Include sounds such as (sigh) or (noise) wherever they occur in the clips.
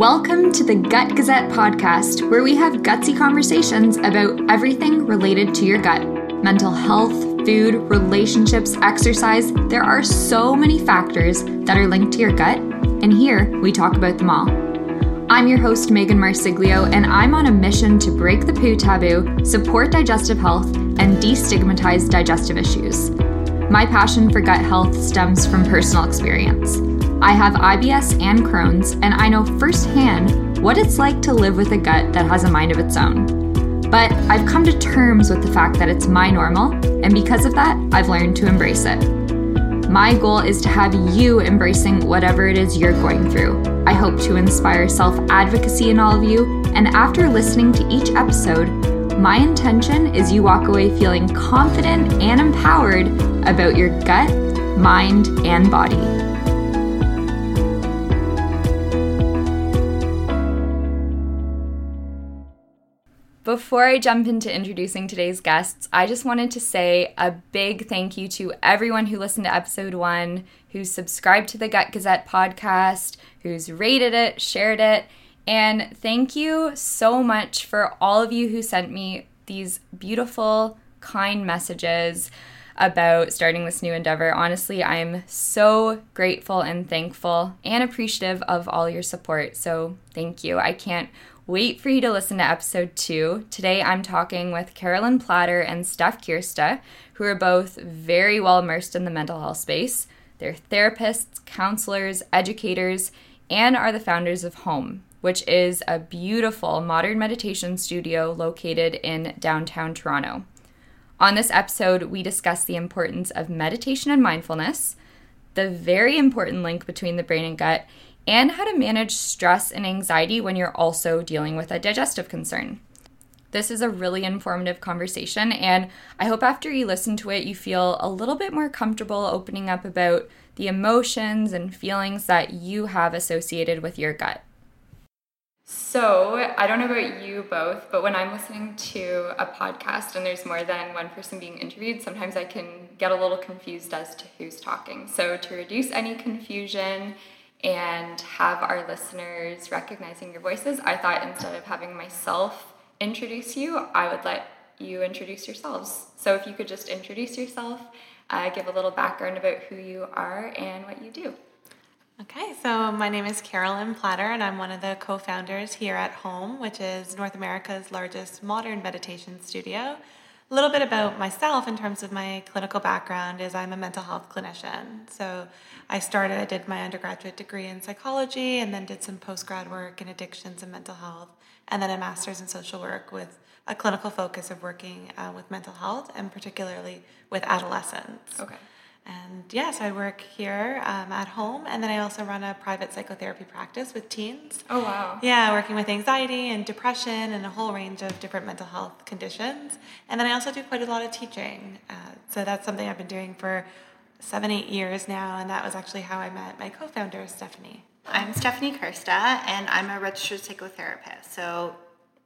Welcome to the Gut Gazette podcast, where we have gutsy conversations about everything related to your gut mental health, food, relationships, exercise. There are so many factors that are linked to your gut, and here we talk about them all. I'm your host, Megan Marsiglio, and I'm on a mission to break the poo taboo, support digestive health, and destigmatize digestive issues. My passion for gut health stems from personal experience. I have IBS and Crohn's, and I know firsthand what it's like to live with a gut that has a mind of its own. But I've come to terms with the fact that it's my normal, and because of that, I've learned to embrace it. My goal is to have you embracing whatever it is you're going through. I hope to inspire self advocacy in all of you, and after listening to each episode, my intention is you walk away feeling confident and empowered about your gut, mind, and body. Before I jump into introducing today's guests, I just wanted to say a big thank you to everyone who listened to episode one, who's subscribed to the Gut Gazette podcast, who's rated it, shared it, and thank you so much for all of you who sent me these beautiful, kind messages about starting this new endeavor. Honestly, I'm so grateful and thankful and appreciative of all your support. So, thank you. I can't Wait for you to listen to episode two. Today I'm talking with Carolyn Plater and Steph Kersta, who are both very well immersed in the mental health space. They're therapists, counselors, educators, and are the founders of Hoame, which is a beautiful modern meditation studio located in downtown Toronto. On this episode, we discuss the importance of meditation and mindfulness, the very important link between the brain and gut, and how to manage stress and anxiety when you're also dealing with a digestive concern. This is a really informative conversation, and I hope after you listen to it, you feel a little bit more comfortable opening up about the emotions and feelings that you have associated with your gut. So, I don't know about you both, but when I'm listening to a podcast and there's more than one person being interviewed, sometimes I can get a little confused as to who's talking. So, to reduce any confusion and have our listeners recognizing your voices, I thought instead of having myself introduce you, I would let you introduce yourselves. So if you could just introduce yourself, uh, give a little background about who you are and what you do. Okay, so my name is Carolyn Plater, and I'm one of the co founders here at Hoame, which is North America's largest modern meditation studio. A little bit about myself in terms of my clinical background is I'm a mental health clinician. So I started, I did my undergraduate degree in psychology and then did some post grad work in addictions and mental health, and then a master's in social work with a clinical focus of working uh, with mental health and particularly with adolescents. Okay. And yes, I work here um, at Hoame, and then I also run a private psychotherapy practice with teens. Oh, wow. Yeah, working with anxiety and depression and a whole range of different mental health conditions. And then I also do quite a lot of teaching. Uh, so that's something I've been doing for seven, eight years now, and that was actually how I met my co founder, Stephanie. I'm Stephanie Kersta, and I'm a registered psychotherapist. So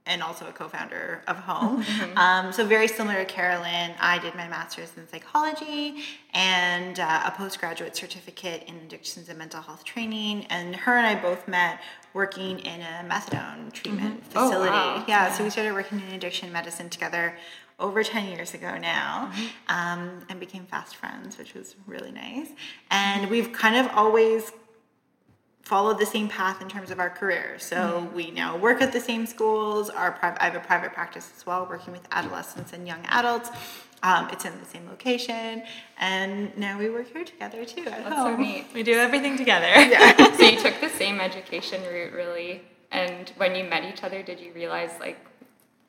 and also a co-founder of Hoame. (laughs) Mm-hmm. Um, so very similar to Carolyn, I did my master's in psychology and uh, a postgraduate certificate in addictions and mental health training. And her and I both met working in a methadone treatment mm-hmm. facility. Oh, wow. yeah, yeah, so we started working in addiction medicine together over 10 years ago now mm-hmm. um, and became fast friends, which was really nice. And we've kind of always followed the same path in terms of our career. So mm-hmm. we now work at the same schools. Our pri- I have a private practice as well, working with adolescents and young adults. Um, it's in the same location, and now we work here together too at That's Hoame. so neat. We do everything together. (laughs) Yeah. so you took the same education route, really. And when you met each other, did you realize like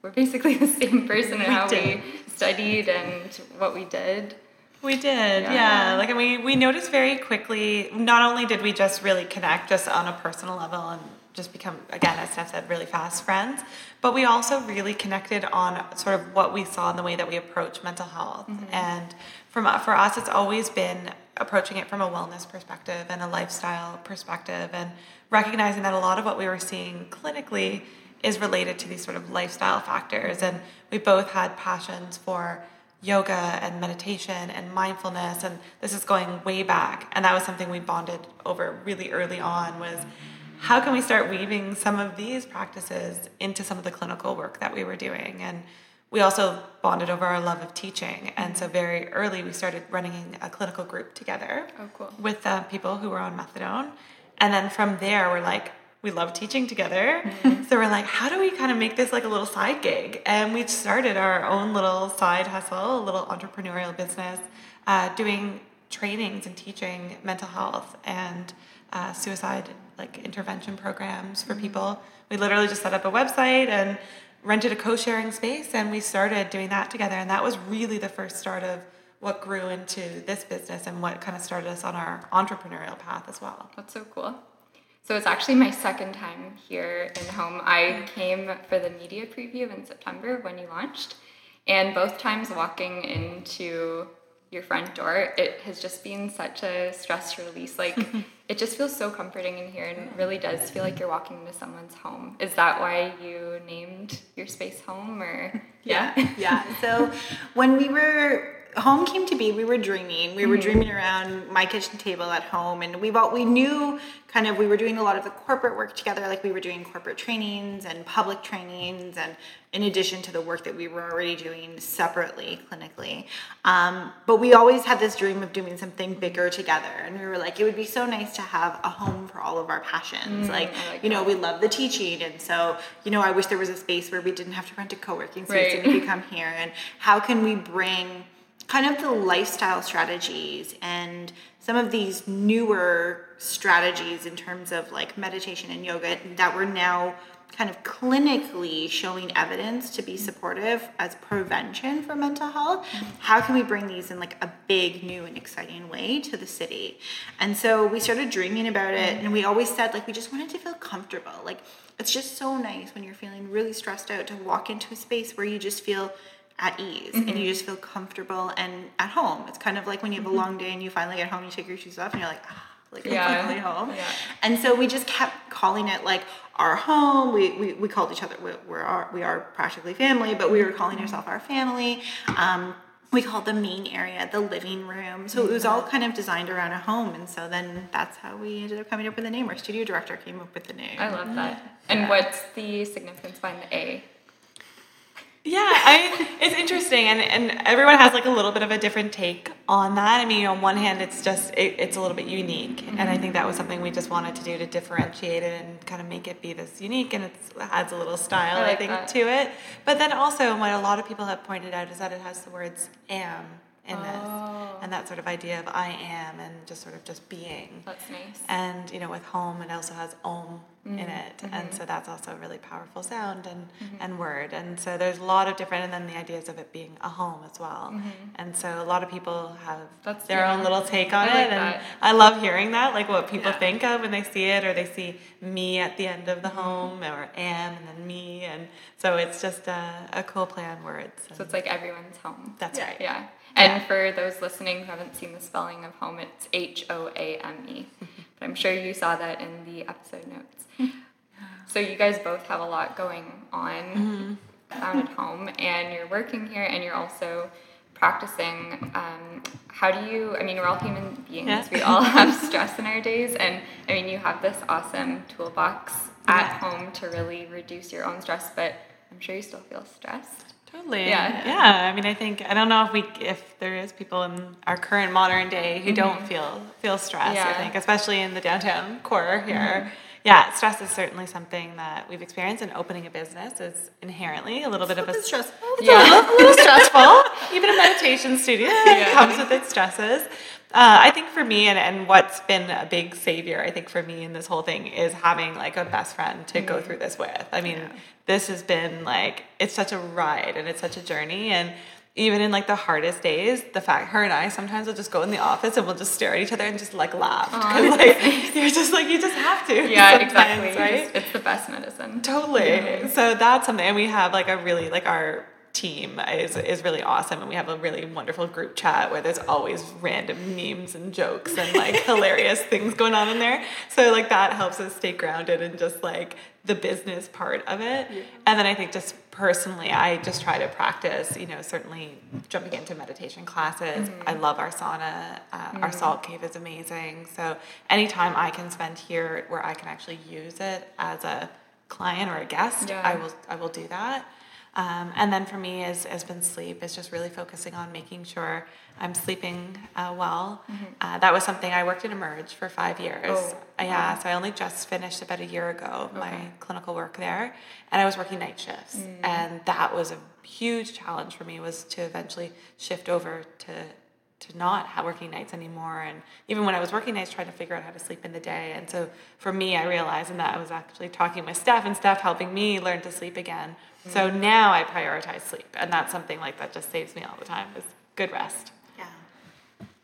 we're basically (laughs) the same person in how we studied and what we did? We did, yeah. yeah. Like, and we we noticed very quickly. Not only did we just really connect, just on a personal level, and just become again, as Steph said, really fast friends. But we also really connected on sort of what we saw in the way that we approach mental health. Mm-hmm. And from for us, it's always been approaching it from a wellness perspective and a lifestyle perspective, and recognizing that a lot of what we were seeing clinically is related to these sort of lifestyle factors. And we both had passions for yoga and meditation and mindfulness and this is going way back and that was something we bonded over really early on was how can we start weaving some of these practices into some of the clinical work that we were doing? And we also bonded over our love of teaching. And so very early, we started running a clinical group together Oh, cool. with uh, people who were on methadone. And then from there, we're like, we love teaching together. Mm-hmm. So we're like, how do we kind of make this like a little side gig? And we started our own little side hustle, a little entrepreneurial business, uh, doing trainings and teaching mental health and uh, suicide like intervention programs for people. We literally just set up a website and rented a co-sharing space, and we started doing that together. And that was really the first start of what grew into this business and what kind of started us on our entrepreneurial path as well. That's so cool. So it's actually my second time here in Hoame. I came for the media preview in September when you launched, and both times walking into your front door, it has just been such a stress release. Like (laughs) it just feels so comforting in here and really does feel like you're walking into someone's home. Is that why you named your space Hoame or Yeah, yeah. So when we were Hoame came to be, we were dreaming. We were dreaming around my kitchen table at home, and we all we knew kind of we were doing a lot of the corporate work together. Like we were doing corporate trainings and public trainings, and in addition to the work that we were already doing separately clinically. Um, but we always had this dream of doing something bigger together, and we were like, it would be so nice to have a home for all of our passions. like, I like you know, we love the teaching, and so you know, I wish there was a space where we didn't have to rent a co-working space Right. and we could come here. And how can we bring kind of the lifestyle strategies and some of these newer strategies in terms of like meditation and yoga that we're now kind of clinically showing evidence to be supportive as prevention for mental health how can we bring these in like a big new and exciting way to the city? And so we started dreaming about it and we always said like we just wanted to feel comfortable. Like it's just so nice when you're feeling really stressed out to walk into a space where you just feel at ease and you just feel comfortable and at home. It's kind of like when you have a long day and you finally get home, you take your shoes off and you're like, ah, like I'm Yeah. finally home. Yeah. And so we just kept calling it like our home. We, we, we called each other, we, we're our, we are practically family, but we were calling ourselves our family. Um, we called the main area the living room. So it was all kind of designed around a home. And so then that's how we ended up coming up with the name. Our studio director came up with the name. I love that. And what's the significance behind the A? Yeah, I it's interesting, and, and everyone has like a little bit of a different take on that. I mean, on one hand, it's just it, it's a little bit unique, and I mm-hmm. think that was something we just wanted to do to differentiate it and kind of make it be this unique, and it's, it adds a little style, I I, think, that. to it. But then also, what a lot of people have pointed out is that it has the words "am" in Oh. this, and that sort of idea of I am, and just sort of just being. That's nice. And you know, with Hoame, it also has om Mm-hmm. in it, and so that's also a really powerful sound and and word. And so there's a lot of different, and then the ideas of it being a home as well. And so a lot of people have Mm-hmm. That's- their own little take on I it, like and that. I love hearing that, like what people Yeah. think of when they see it, or they see me at the end of the home, or am, and then me, and so it's just a, a cool play on words. So it's like everyone's home. That's right. Yeah. And for those listening who haven't seen the spelling of Hoame, it's H O A M E. (laughs) But I'm sure you saw that in the episode notes. (laughs) So you guys both have a lot going on down at Hoame, and you're working here, and you're also practicing. Um, how do you? I mean, we're all human beings. Yeah. We all have (laughs) stress in our days, and I mean, you have this awesome toolbox at Yeah. Hoame to really reduce your own stress. But I'm sure you still feel stressed. Totally. Yeah. Yeah. I mean, I think I don't know if we if there is people in our current modern day who don't feel feel stress. I Mm-hmm. Yeah. Mm-hmm. think, especially in the downtown core here. Yeah, stress is certainly something that we've experienced, and opening a business is inherently a little bit of a stressful. Yeah. (laughs) a little (laughs) stressful. Even a meditation studio Yeah. comes with its stresses. Uh, I think for me, and, and what's been a big savior, I think for me in this whole thing is having like a best friend to go through this with. I mean, this has been like, it's such a ride and it's such a journey. And even in like the hardest days, the fact her and I sometimes will just go in the office and we'll just stare at each other and just like laugh. 'Cause, like, you're just like, you just have to. Yeah, (laughs) exactly. Right? it's the best medicine. Totally. So that's something, and we have like a really like our team is is really awesome, and we have a really wonderful group chat where there's always random memes and jokes and like (laughs) hilarious things going on in there. So like that helps us stay grounded in just like the business part of it, and then I think just personally, I just try to practice, you know, certainly jumping into meditation classes. Mm-hmm. I love our sauna. Uh, mm-hmm. Our salt cave is amazing. So anytime I can spend here where I can actually use it as a client or a guest, yeah. I will I will do that. Um, and then for me is has been sleep. Is just really focusing on making sure I'm sleeping uh, well. Mm-hmm. Uh, that was something I worked in Emerge for five years. Oh, yeah, wow. so I only just finished about a year ago okay. my clinical work there, and I was working night shifts, mm. and that was a huge challenge for me. Was to eventually shift over to to not have working nights anymore and even when i was working nights trying to figure out how to sleep in the day and so for me i realized and that i was actually talking with steph and steph helping me learn to sleep again. Mm-hmm. so now i prioritize sleep and that's something like that just saves me all the time is good rest. Yeah.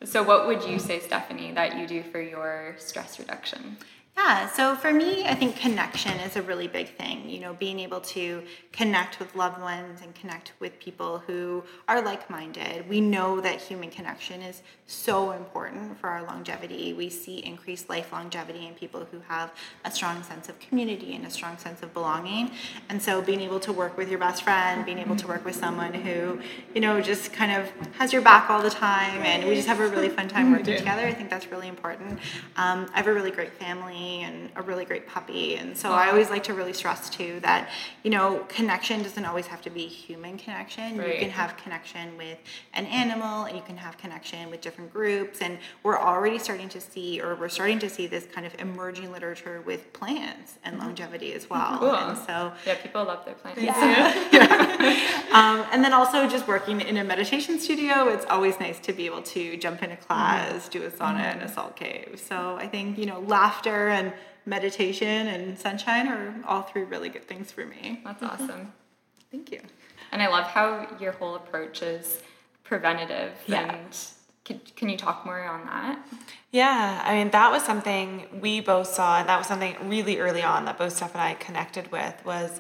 So what would you say stephanie that you do for your stress reduction yeah, so for me, I think connection is a really big thing. You know, being able to connect with loved ones and connect with people who are like minded. We know that human connection is so important for our longevity. We see increased life longevity in people who have a strong sense of community and a strong sense of belonging. And so being able to work with your best friend, being able to work with someone who, you know, just kind of has your back all the time and we just have a really fun time working together, I think that's really important. Um, I have a really great family and a really great puppy. And so I always like to really stress too that, you know, connection doesn't always have to be human connection. Right. You can have connection with an animal and you can have connection with different groups. And we're already starting to see, or we're starting to see this kind of emerging literature with plants and mm-hmm. longevity as well. Cool. And so, yeah, people love their plants. Yeah. yeah. (laughs) um, and then also just working in a meditation studio, it's always nice to be able to jump in a class, mm-hmm. do a sauna mm-hmm. and a salt cave. So I think, you know, laughter and meditation and sunshine are all three really good things for me. That's mm-hmm. awesome. Thank you. And I love how your whole approach is preventative yeah. and can, can you talk more on that? Yeah, I mean, that was something we both saw, and that was something really early on that both Steph and I connected with was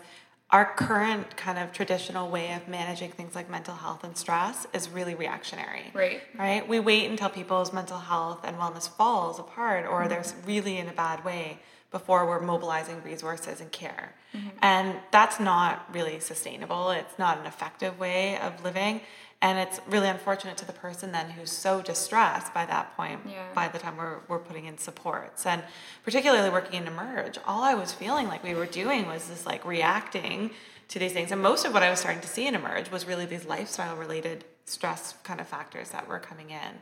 our current kind of traditional way of managing things like mental health and stress is really reactionary. Right. Right? We wait until people's mental health and wellness falls apart or mm-hmm. they're really in a bad way before we're mobilizing resources and care. Mm-hmm. And that's not really sustainable. It's not an effective way of living. And it's really unfortunate to the person then who's so distressed by that point, yeah. by the time we're, we're putting in supports. And particularly working in Emerge, all I was feeling like we were doing was this like reacting to these things. And most of what I was starting to see in Emerge was really these lifestyle related stress kind of factors that were coming in.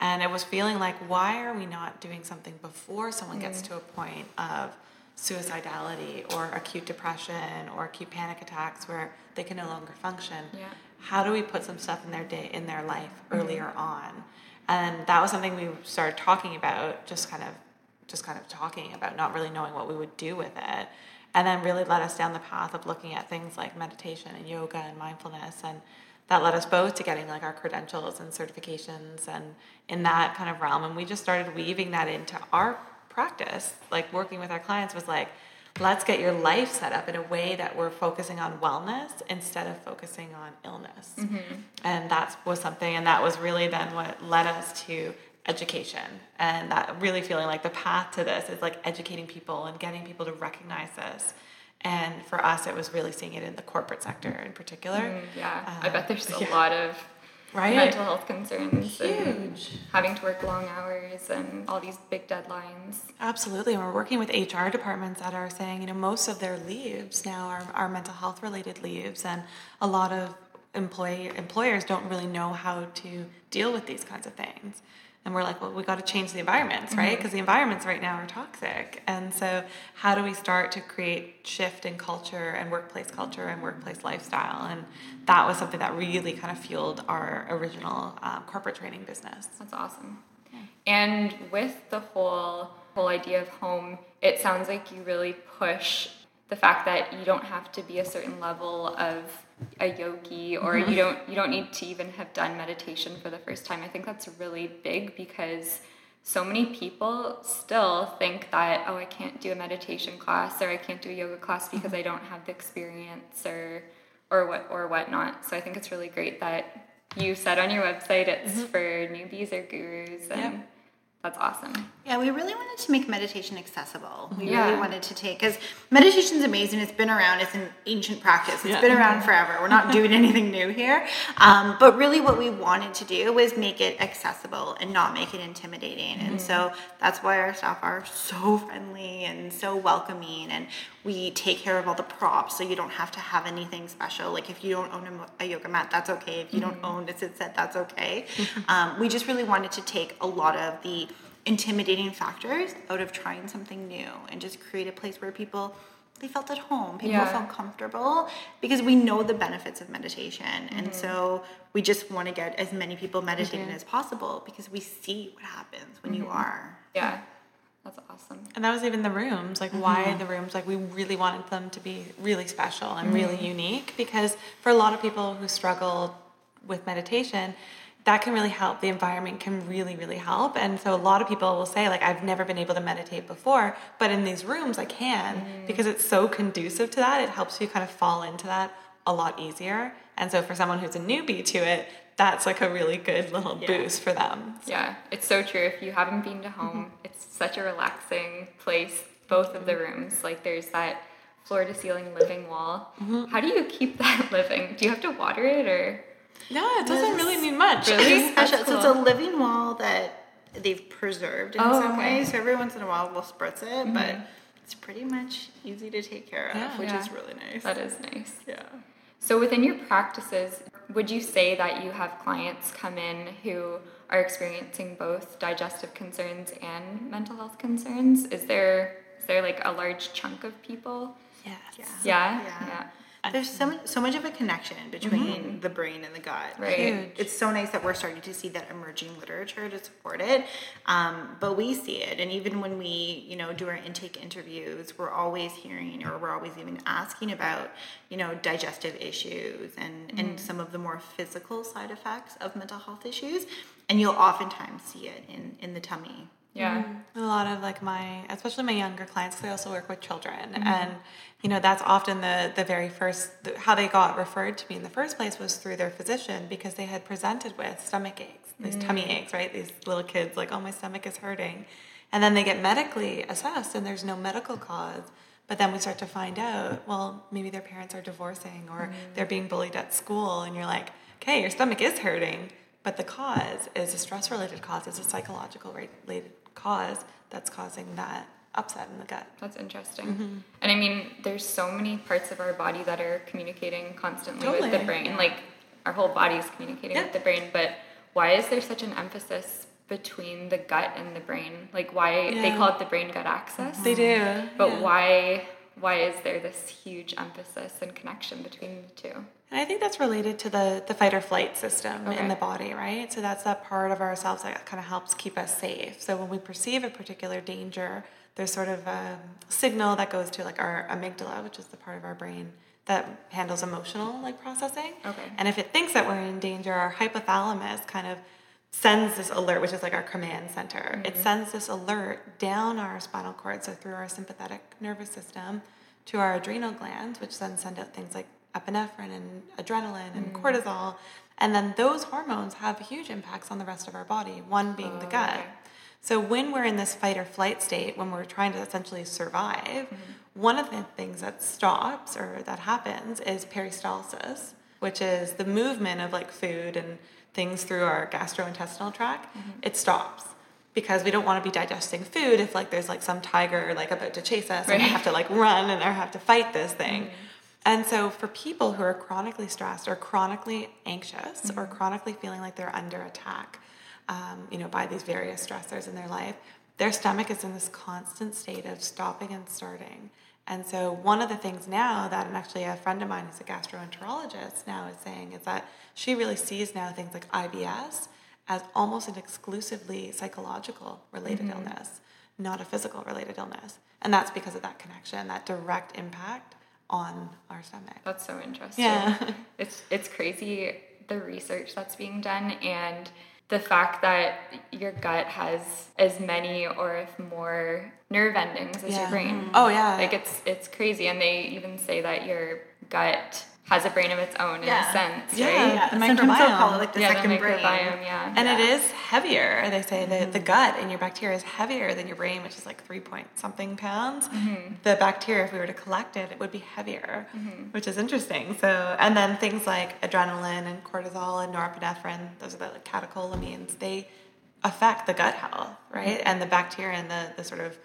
And it was feeling like, why are we not doing something before someone mm. gets to a point of suicidality or acute depression or acute panic attacks where they can no longer function? Yeah how do we put some stuff in their day in their life earlier mm-hmm. on and that was something we started talking about just kind of just kind of talking about not really knowing what we would do with it and then really led us down the path of looking at things like meditation and yoga and mindfulness and that led us both to getting like our credentials and certifications and in that kind of realm and we just started weaving that into our practice like working with our clients was like let's get your life set up in a way that we're focusing on wellness instead of focusing on illness. Mm-hmm. And that was something, and that was really then what led us to education. And that really feeling like the path to this is like educating people and getting people to recognize this. And for us, it was really seeing it in the corporate sector in particular. Mm, yeah, uh, I bet there's a yeah. lot of right? mental health concerns huge having to work long hours and all these big deadlines absolutely and we're working with hr departments that are saying you know most of their leaves now are, are mental health related leaves and a lot of employee employers don't really know how to deal with these kinds of things and we're like well we got to change the environments right? Because mm-hmm. the environments right now are toxic. And so how do we start to create shift in culture and workplace culture and workplace lifestyle? And that was something that really kind of fueled our original um, corporate training business. That's awesome. And with the whole whole idea of home it sounds like you really push the fact that you don't have to be a certain level of a yogi or you don't you don't need to even have done meditation for the first time. I think that's really big because so many people still think that oh I can't do a meditation class or I can't do a yoga class because. I don't have the experience or or what or whatnot. So I think it's really great that you said on your website it's mm-hmm. for newbies or gurus and yep. that's awesome. Yeah, we really wanted to make meditation accessible. We Yeah. really wanted to take because meditation's amazing. It's been around. It's an ancient practice. It's Yeah. been around forever. We're not doing (laughs) anything new here. Um, but really, what we wanted to do was make it accessible and not make it intimidating. And so that's why our staff are so friendly and so welcoming. And we take care of all the props, so you don't have to have anything special. Like if you don't own a, a yoga mat, that's okay. If you don't own a sit set, that's okay. um, we just really wanted to take a lot of the intimidating factors out of trying something new and just create a place where people they felt at home people Yeah. felt comfortable because we know the benefits of meditation and mm-hmm. so we just want to get as many people meditating mm-hmm. as possible because we see what happens when you mm-hmm. are Yeah. That's awesome. And that was even the rooms. Like, why the rooms? Like, we really wanted them to be really special and really unique because for a lot of people who struggle with meditation, that can really help. The environment can really, really help. And so, a lot of people will say, like, I've never been able to meditate before, but in these rooms, I can mm. because it's so conducive to that. It helps you kind of fall into that a lot easier. And so, for someone who's a newbie to it, that's like a really good little boost for them. Yeah, it's so true. If you haven't been to Hoame, mm-hmm. it's such a relaxing place, both of the mm-hmm. rooms. Like there's that floor to ceiling living wall. Mm-hmm. How do you keep (laughs) that living? Do you have to water it or No, it doesn't really mean much. Really? It's special. That's So it's a living wall that they've preserved in Oh, some okay. way. So every once in a while we'll spritz it, mm-hmm. but it's pretty much easy to take care of, Yeah. which Yeah. is really nice. that is nice. yeah. So within your practices, would you say that you have clients come in who are experiencing both digestive concerns and mental health concerns? Is there is there like a large chunk of people? Yes. Yeah. Yeah. Yeah. There's so much, so much of a connection between mm-hmm. the brain and the gut. Right. Huge. It's so nice that we're starting to see that emerging literature to support it. Um, but we see it, and even when we, you know, do our intake interviews, we're always hearing, or we're always even asking about, you know, digestive issues and and mm-hmm. some of the more physical side effects of mental health issues. And you'll oftentimes see it in in the tummy. Yeah. Mm-hmm. A lot of like my, especially my younger clients, 'cause I also work with children, and you know that's often the the very first how they got referred to me in the first place was through their physician because they had presented with stomach aches, these tummy mm. aches, right? These little kids like, oh, my stomach is hurting, and then they get medically assessed, and there's no medical cause. But then we start to find out, well, maybe their parents are divorcing or mm. they're being bullied at school, and you're like, okay, your stomach is hurting, but the cause is a stress related cause, it's a psychological related cause that's causing that upset in the gut. That's interesting. Mm-hmm. And I mean, there's so many parts of our body that are communicating constantly with the Totally. brain. Like our whole body is communicating Yeah. with the brain, but why is there such an emphasis between the gut and the brain? Like why they call it the brain gut axis? They do. But yeah. why why is there this huge emphasis and connection between the two? And I think that's related to the, the fight or flight system Okay. in the body, right? So that's that part of ourselves that kind of helps keep us safe. So when we perceive a particular danger, there's sort of a signal that goes to like our amygdala, which is the part of our brain that handles emotional like processing. Okay. And if it thinks that we're in danger, our hypothalamus kind of sends this alert, which is like our command center. It mm-hmm. sends this alert down our spinal cord, so through our sympathetic nervous system to our adrenal glands, which then send out things like epinephrine and adrenaline and mm. cortisol. And then those hormones have huge impacts on the rest of our body, one being the oh, gut. okay. So when we're in this fight or flight state, when we're trying to essentially survive, mm-hmm. one of the things that stops or that happens is peristalsis, which is the movement of like food and things through our gastrointestinal tract. Mm-hmm. It stops because we don't want to be digesting food if like there's like some tiger like about to chase us and we have to like run and or have to fight this thing. Mm-hmm. And so for people who are chronically stressed or chronically anxious or chronically feeling like they're under attack, um, you know, by these various stressors in their life, their stomach is in this constant state of stopping and starting. And so one of the things now that, and actually a friend of mine who's a gastroenterologist now is saying is that she really sees now things like IBS as almost an exclusively psychological related illness, not a physical related illness. And that's because of that connection, that direct impact on our stomach. That's so interesting. Yeah. (laughs) It's it's crazy the research that's being done and the fact that your gut has as many or if more nerve endings as your brain. Mm-hmm. Oh, yeah. Like it's it's crazy and they even say that your gut has a brain of its own in Yeah. a sense, Yeah. right? Yeah, The sometimes they'll call microbiome. it like the yeah, second the brain. yeah. And it Yeah. is heavier. They say that the mm-hmm. gut and your bacteria is heavier than your brain, which is like three point something pounds. Mm-hmm. The bacteria, if we were to collect it, it would be heavier, mm-hmm. which is interesting. So, and then things like adrenaline and cortisol and norepinephrine, those are the like, catecholamines, they affect the gut health, right? And the bacteria and the, the sort of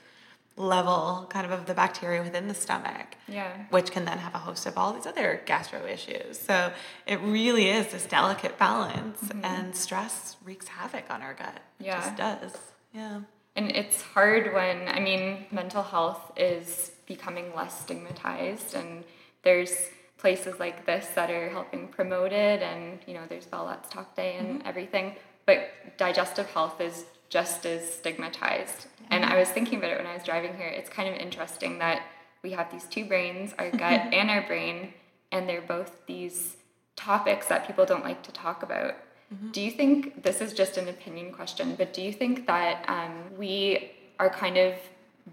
level kind of of the bacteria within the stomach Yeah. which can then have a host of all these other gastro issues. So it really is this delicate balance, mm-hmm. and stress wreaks havoc on our gut. It Yeah. just does. Yeah. And it's hard when, I mean, mental health is becoming less stigmatized, and there's places like this that are helping promote it, and you know, there's Bell Let's Talk Day and mm-hmm. everything. But digestive health is just as stigmatized. And I was thinking about it when I was driving here. It's kind of interesting that we have these two brains, our gut (laughs) and our brain, and they're both these topics that people don't like to talk about. Do you think this is just an opinion question, but do you think that um, we are kind of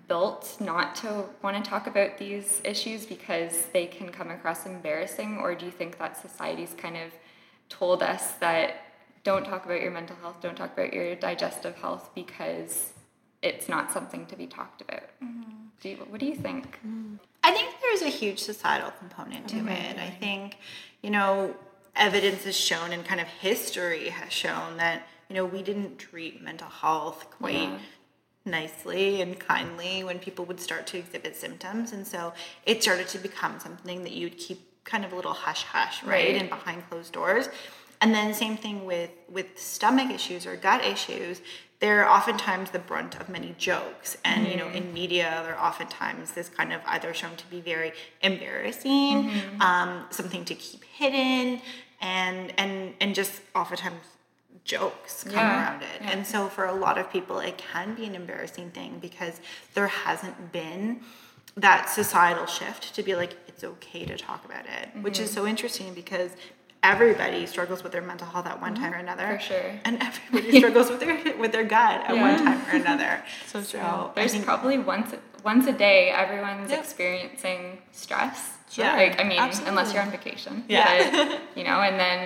built not to want to talk about these issues because they can come across embarrassing, or do you think that society's kind of told us that don't talk about your mental health, don't talk about your digestive health because it's not something to be talked about? Mm-hmm. Do you, what do you think? Mm-hmm. I think there's a huge societal component to it. I think, you know, evidence has shown and kind of history has shown that, you know, we didn't treat mental health quite Yeah. nicely and kindly when people would start to exhibit symptoms. And so it started to become something that you'd keep kind of a little hush hush, right? Right. And behind closed doors. And then same thing with with stomach issues or gut issues. They're oftentimes the brunt of many jokes, and you know, in media, they're oftentimes this kind of either shown to be very embarrassing, um, something to keep hidden, and and and just oftentimes jokes come Yeah, around it. yeah. And so for a lot of people, it can be an embarrassing thing because there hasn't been that societal shift to be like it's okay to talk about it, which Mm-hmm. is so interesting because everybody struggles with their mental health at one time or another. Mm-hmm. For sure. And (laughs) everybody struggles with their with their gut at Yeah. one time or another. (laughs) So true. There's think- probably once once a day everyone's Yep. experiencing stress. Sure. Like I mean, Absolutely. unless you're on vacation. Yeah. But, (laughs) you know, and then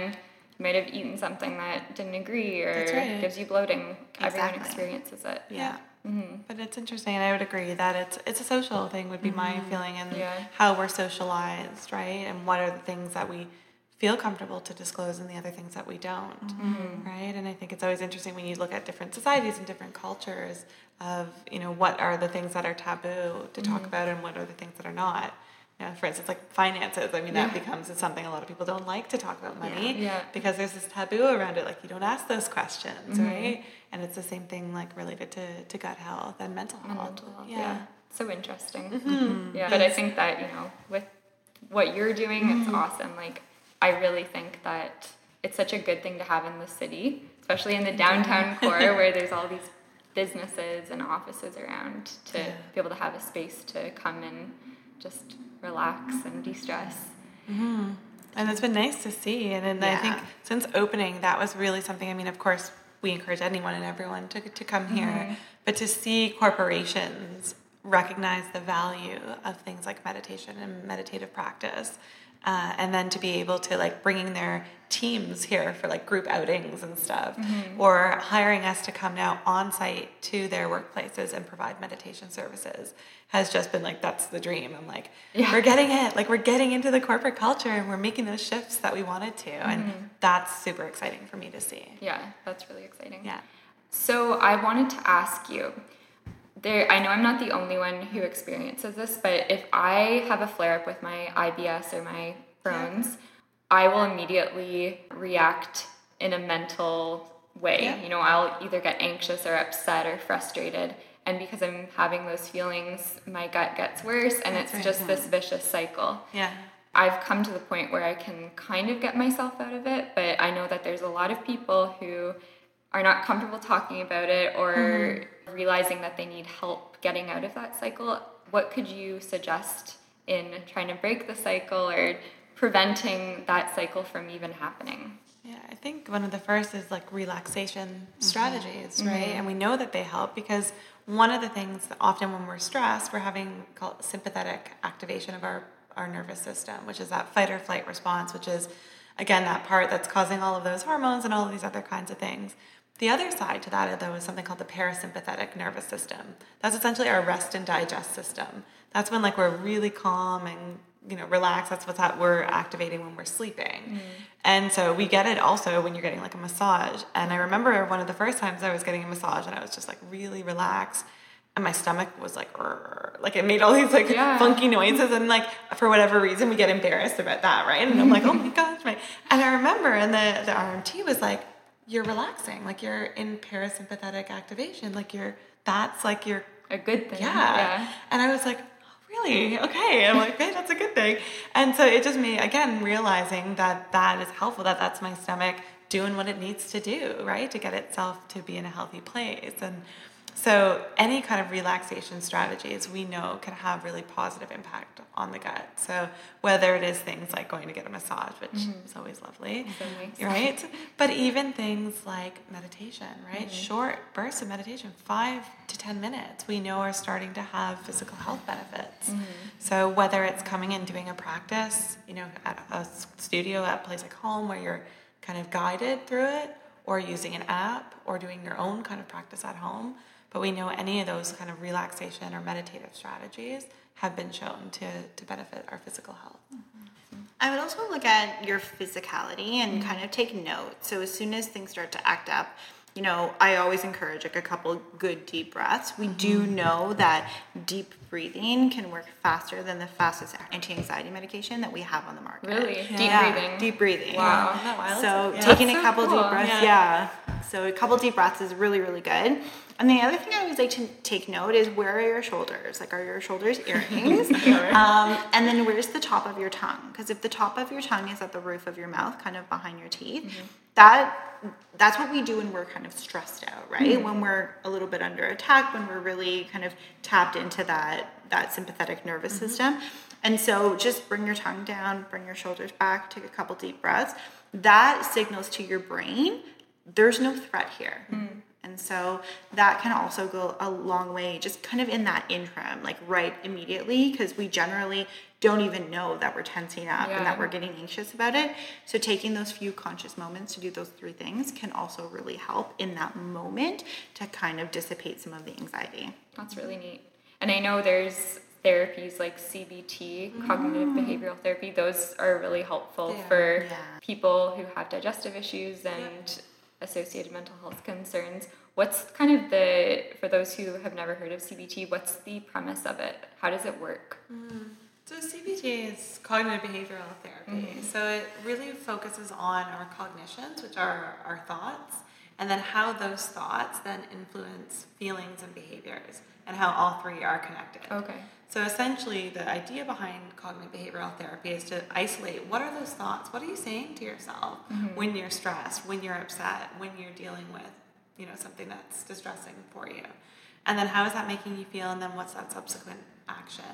you might have eaten something that didn't agree or right. gives you bloating. Everyone experiences it. yeah. But it's interesting, and I would agree that it's it's a social thing would be my feeling, and Yeah. how we're socialized, right? And what are the things that we feel comfortable to disclose, and the other things that we don't, mm-hmm. right? And I think it's always interesting when you look at different societies and different cultures of you know what are the things that are taboo to talk mm-hmm. about, and what are the things that are not. You know, for instance, like finances. I mean, that Yeah. becomes something a lot of people don't like to talk about money Yeah. because there's this taboo around it. Like you don't ask those questions, mm-hmm. right? And it's the same thing like related to, to gut health and mental And health. mental health. Yeah. Yeah. So interesting. Yeah. But I think that, you know, with what you're doing, it's awesome. Like, I really think that it's such a good thing to have in the city, especially in the downtown (laughs) core where there's all these businesses and offices around to Yeah. be able to have a space to come and just relax and de stress. Mm-hmm. And it's been nice to see. And then I think since opening, that was really something. I mean, of course, we encourage anyone and everyone to, to come here, mm-hmm. but to see corporations recognize the value of things like meditation and meditative practice. Uh, and then to be able to like bringing their teams here for like group outings and stuff. Or hiring us to come now on site to their workplaces and provide meditation services has just been like that's the dream. I'm like Yeah. we're getting it. Like we're getting into the corporate culture and we're making those shifts that we wanted to. And that's super exciting for me to see. Yeah, that's really exciting. yeah. So I wanted to ask you. There, I know I'm not the only one who experiences this, but if I have a flare up with my IBS or my Crohn's, I will immediately react in a mental way. Yeah. You know, I'll either get anxious or upset or frustrated. And because I'm having those feelings, my gut gets worse, and That's it's right. just this vicious cycle. yeah I've come to the point where I can kind of get myself out of it, but I know that there's a lot of people who are not comfortable talking about it or mm-hmm. realizing that they need help getting out of that cycle. What could you suggest in trying to break the cycle or preventing that cycle from even happening? Yeah, I think one of the first is like relaxation mm-hmm. strategies, right? Mm-hmm. And we know that they help because one of the things that often when we're stressed, we're having called sympathetic activation of our our nervous system, which is that fight or flight response, which is again that part that's causing all of those hormones and all of these other kinds of things. The other side to that, though, is something called the parasympathetic nervous system. That's essentially our rest and digest system. That's when like we're really calm and you know relaxed. That's what that we're activating when we're sleeping. Mm. And so we get it also when you're getting like a massage. And I remember one of the first times I was getting a massage and I was just like really relaxed and my stomach was like like it made all these like yeah. funky noises and like for whatever reason we get embarrassed about that right and i'm like oh my gosh right and i remember and the, the rmt was like you're relaxing like you're in parasympathetic activation like you're that's like you're a good thing yeah, yeah. and i was like oh, really? Okay. I'm like hey that's a good thing. And so it just me again realizing that that is helpful that that's my stomach doing what it needs to do right to get itself to be in a healthy place. And so any kind of relaxation strategies we know can have really positive impact on the gut. So whether it is things like going to get a massage, which mm-hmm. is always lovely, nice. (laughs) right? But even things like meditation, right? Mm-hmm. Short bursts of meditation, five to ten minutes, we know are starting to have physical health benefits. Mm-hmm. So whether it's coming and doing a practice, you know, at a studio, at a place like Hoame where you're kind of guided through it, or using an app, or doing your own kind of practice at home but we know any of those kind of relaxation or meditative strategies have been shown to, to benefit our physical health. Mm-hmm. I would also look at your physicality and mm-hmm. kind of take note. So as soon as things start to act up, you know, I always encourage like a couple good deep breaths. We do mm-hmm. know that deep breathing can work faster than the fastest anti-anxiety medication that we have on the market. Really? Yeah. Deep breathing. Deep breathing. Wow. So yeah. taking a couple cool. deep breaths, yeah. yeah. So a couple deep breaths is really, really good. And the other thing I always like to take note is where are your shoulders? Like, are your shoulders (laughs) earrings? um, and then where's the top of your tongue? Because if the top of your tongue is at the roof of your mouth, kind of behind your teeth, mm-hmm. that that's what we do when we're kind of stressed out, right? Mm-hmm. When we're a little bit under attack, when we're really kind of tapped into that that sympathetic nervous mm-hmm. system. And so just bring your tongue down, bring your shoulders back, take a couple deep breaths. That signals to your brain there's no threat here. Mm. And so that can also go a long way, just kind of in that interim, like right immediately, because we generally don't even know that we're tensing up yeah. and that we're getting anxious about it. So taking those few conscious moments to do those three things can also really help in that moment to kind of dissipate some of the anxiety. That's really neat. And I know there's therapies like CBT, mm. cognitive behavioral therapy, those are really helpful yeah. for yeah. people who have digestive issues and associated mental health concerns. What's kind of the, for those who have never heard of CBT, what's the premise of it? How does it work? Mm. So, CBT is cognitive behavioral therapy. Mm-hmm. So, it really focuses on our cognitions, which are our thoughts, and then how those thoughts then influence feelings and behaviors, and how all three are connected. Okay. So essentially, the idea behind cognitive behavioral therapy is to isolate what are those thoughts? What are you saying to yourself mm-hmm. when you're stressed, when you're upset, when you're dealing with, you know, something that's distressing for you? And then how is that making you feel? And then what's that subsequent action?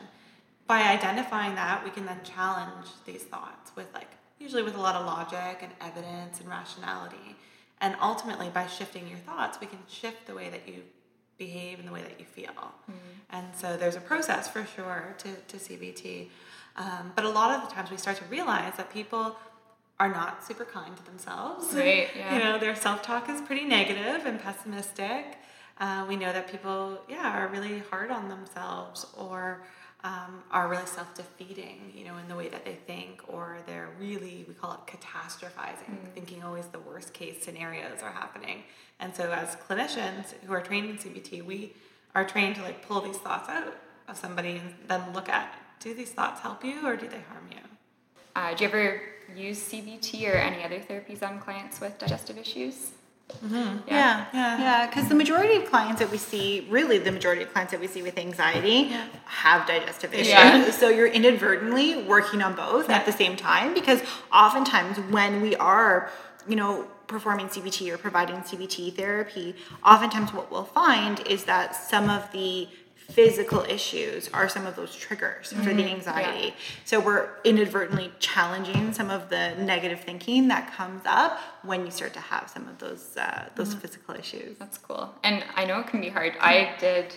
By identifying that, we can then challenge these thoughts with like usually with a lot of logic and evidence and rationality. And ultimately, by shifting your thoughts, we can shift the way that you behave and the way that you feel. Mm-hmm. And so there's a process for sure to, to CBT. Um, but a lot of the times we start to realize that people are not super kind to themselves. Right. Yeah. (laughs) you know, their self talk is pretty negative and pessimistic. Uh, we know that people, yeah, are really hard on themselves or um, are really self-defeating, you know, in the way that they think, or they're really, we call it catastrophizing, mm. thinking always the worst case scenarios are happening. And so as clinicians who are trained in CBT, we are trained to like pull these thoughts out of somebody and then look at, do these thoughts help you or do they harm you? Uh, do you ever use CBT or any other therapies on clients with digestive issues? Mm-hmm. Yeah, yeah, yeah. Because yeah. the majority of clients that we see, really the majority of clients that we see with anxiety, yeah. have digestive issues. (laughs) So you're inadvertently working on both at the same time because oftentimes when we are, you know, performing CBT or providing CBT therapy, oftentimes what we'll find is that some of the physical issues are some of those triggers mm-hmm. for the mm-hmm. anxiety. Yeah. So we're inadvertently challenging some of the negative thinking that comes up when you start to have some of those uh, those mm-hmm. physical issues. That's cool. And I know it can be hard. I did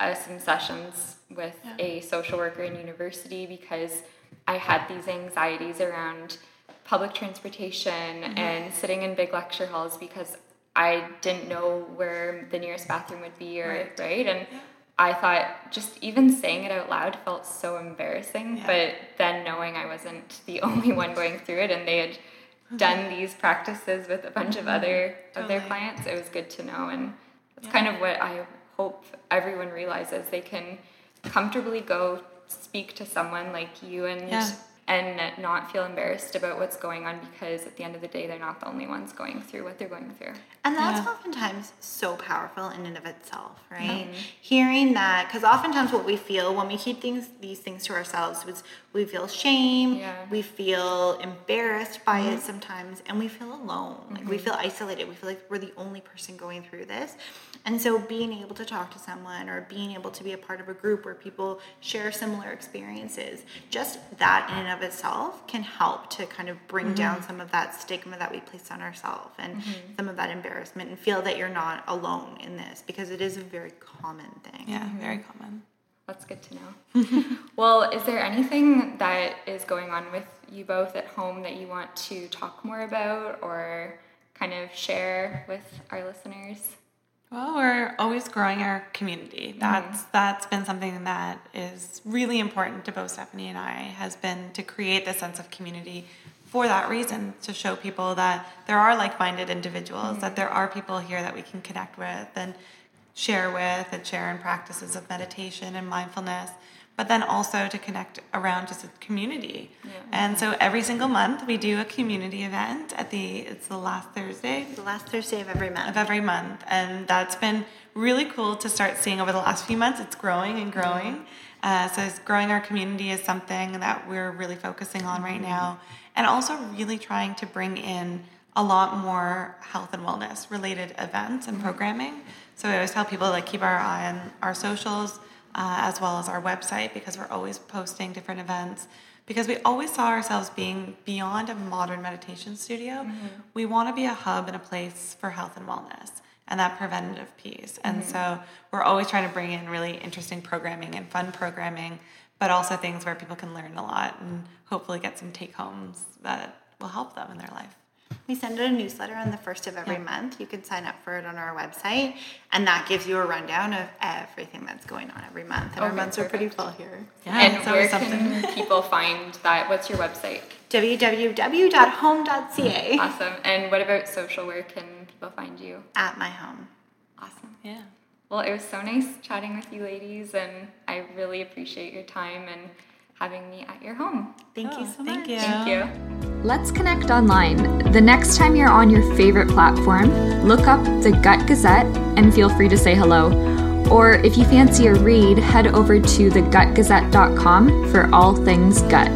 uh, some sessions with yeah. a social worker in university because I had these anxieties around public transportation mm-hmm. and sitting in big lecture halls because I didn't know where the nearest bathroom would be or right, right? and yeah. I thought just even saying it out loud felt so embarrassing yeah. but then knowing I wasn't the (laughs) only one going through it and they had mm-hmm. done these practices with a bunch of other totally. of their clients it was good to know and that's yeah. kind of what I hope everyone realizes they can comfortably go speak to someone like you and yeah and not feel embarrassed about what's going on because at the end of the day they're not the only ones going through what they're going through and that's yeah. oftentimes so powerful in and of itself right mm-hmm. hearing that because oftentimes what we feel when we keep things these things to ourselves is we feel shame yeah. we feel embarrassed by mm-hmm. it sometimes and we feel alone mm-hmm. like we mm-hmm. feel isolated we feel like we're the only person going through this and so being able to talk to someone or being able to be a part of a group where people share similar experiences, just that in and of itself can help to kind of bring mm-hmm. down some of that stigma that we place on ourselves and mm-hmm. some of that embarrassment and feel that you're not alone in this because it is a very common thing. Yeah, very common. That's good to know. (laughs) well, is there anything that is going on with you both at Hoame that you want to talk more about or kind of share with our listeners? Well, we're always growing our community. That's mm-hmm. that's been something that is really important to both Stephanie and I has been to create this sense of community for that reason to show people that there are like-minded individuals, mm-hmm. that there are people here that we can connect with and share with and share in practices of meditation and mindfulness but then also to connect around just a community. Yeah. And so every single month we do a community event at the it's the last Thursday. The last Thursday of every month. Of every month. And that's been really cool to start seeing over the last few months. It's growing and growing. Mm-hmm. Uh, so it's growing our community is something that we're really focusing on right mm-hmm. now. And also really trying to bring in a lot more health and wellness related events and mm-hmm. So we always tell people like keep our eye on our socials uh, as well as our website because we're always posting different events. Because we always saw ourselves being beyond a modern meditation studio. Mm-hmm. We want to be a hub and a place for health and wellness and that preventative piece. And mm-hmm. so we're always trying to bring in really interesting programming and fun programming, but also things where people can learn a lot and hopefully get some take homes that will help them in their life. We send out a newsletter on the first of every yeah. month. You can sign up for it on our website, and that gives you a rundown of everything that's going on every month. And okay, our months perfect. are pretty full here. Yeah, and where can (laughs) people find that? What's your website? www.hoame.ca. Awesome. And what about social? Where can people find you? At my Hoame. Awesome. Yeah. Well, it was so nice chatting with you, ladies, and I really appreciate your time and having me at your home. Thank oh, you so thank much. You. Thank you. Let's connect online. The next time you're on your favorite platform, look up the Gut Gazette and feel free to say hello. Or if you fancy a read, head over to thegutgazette.com for all things gut.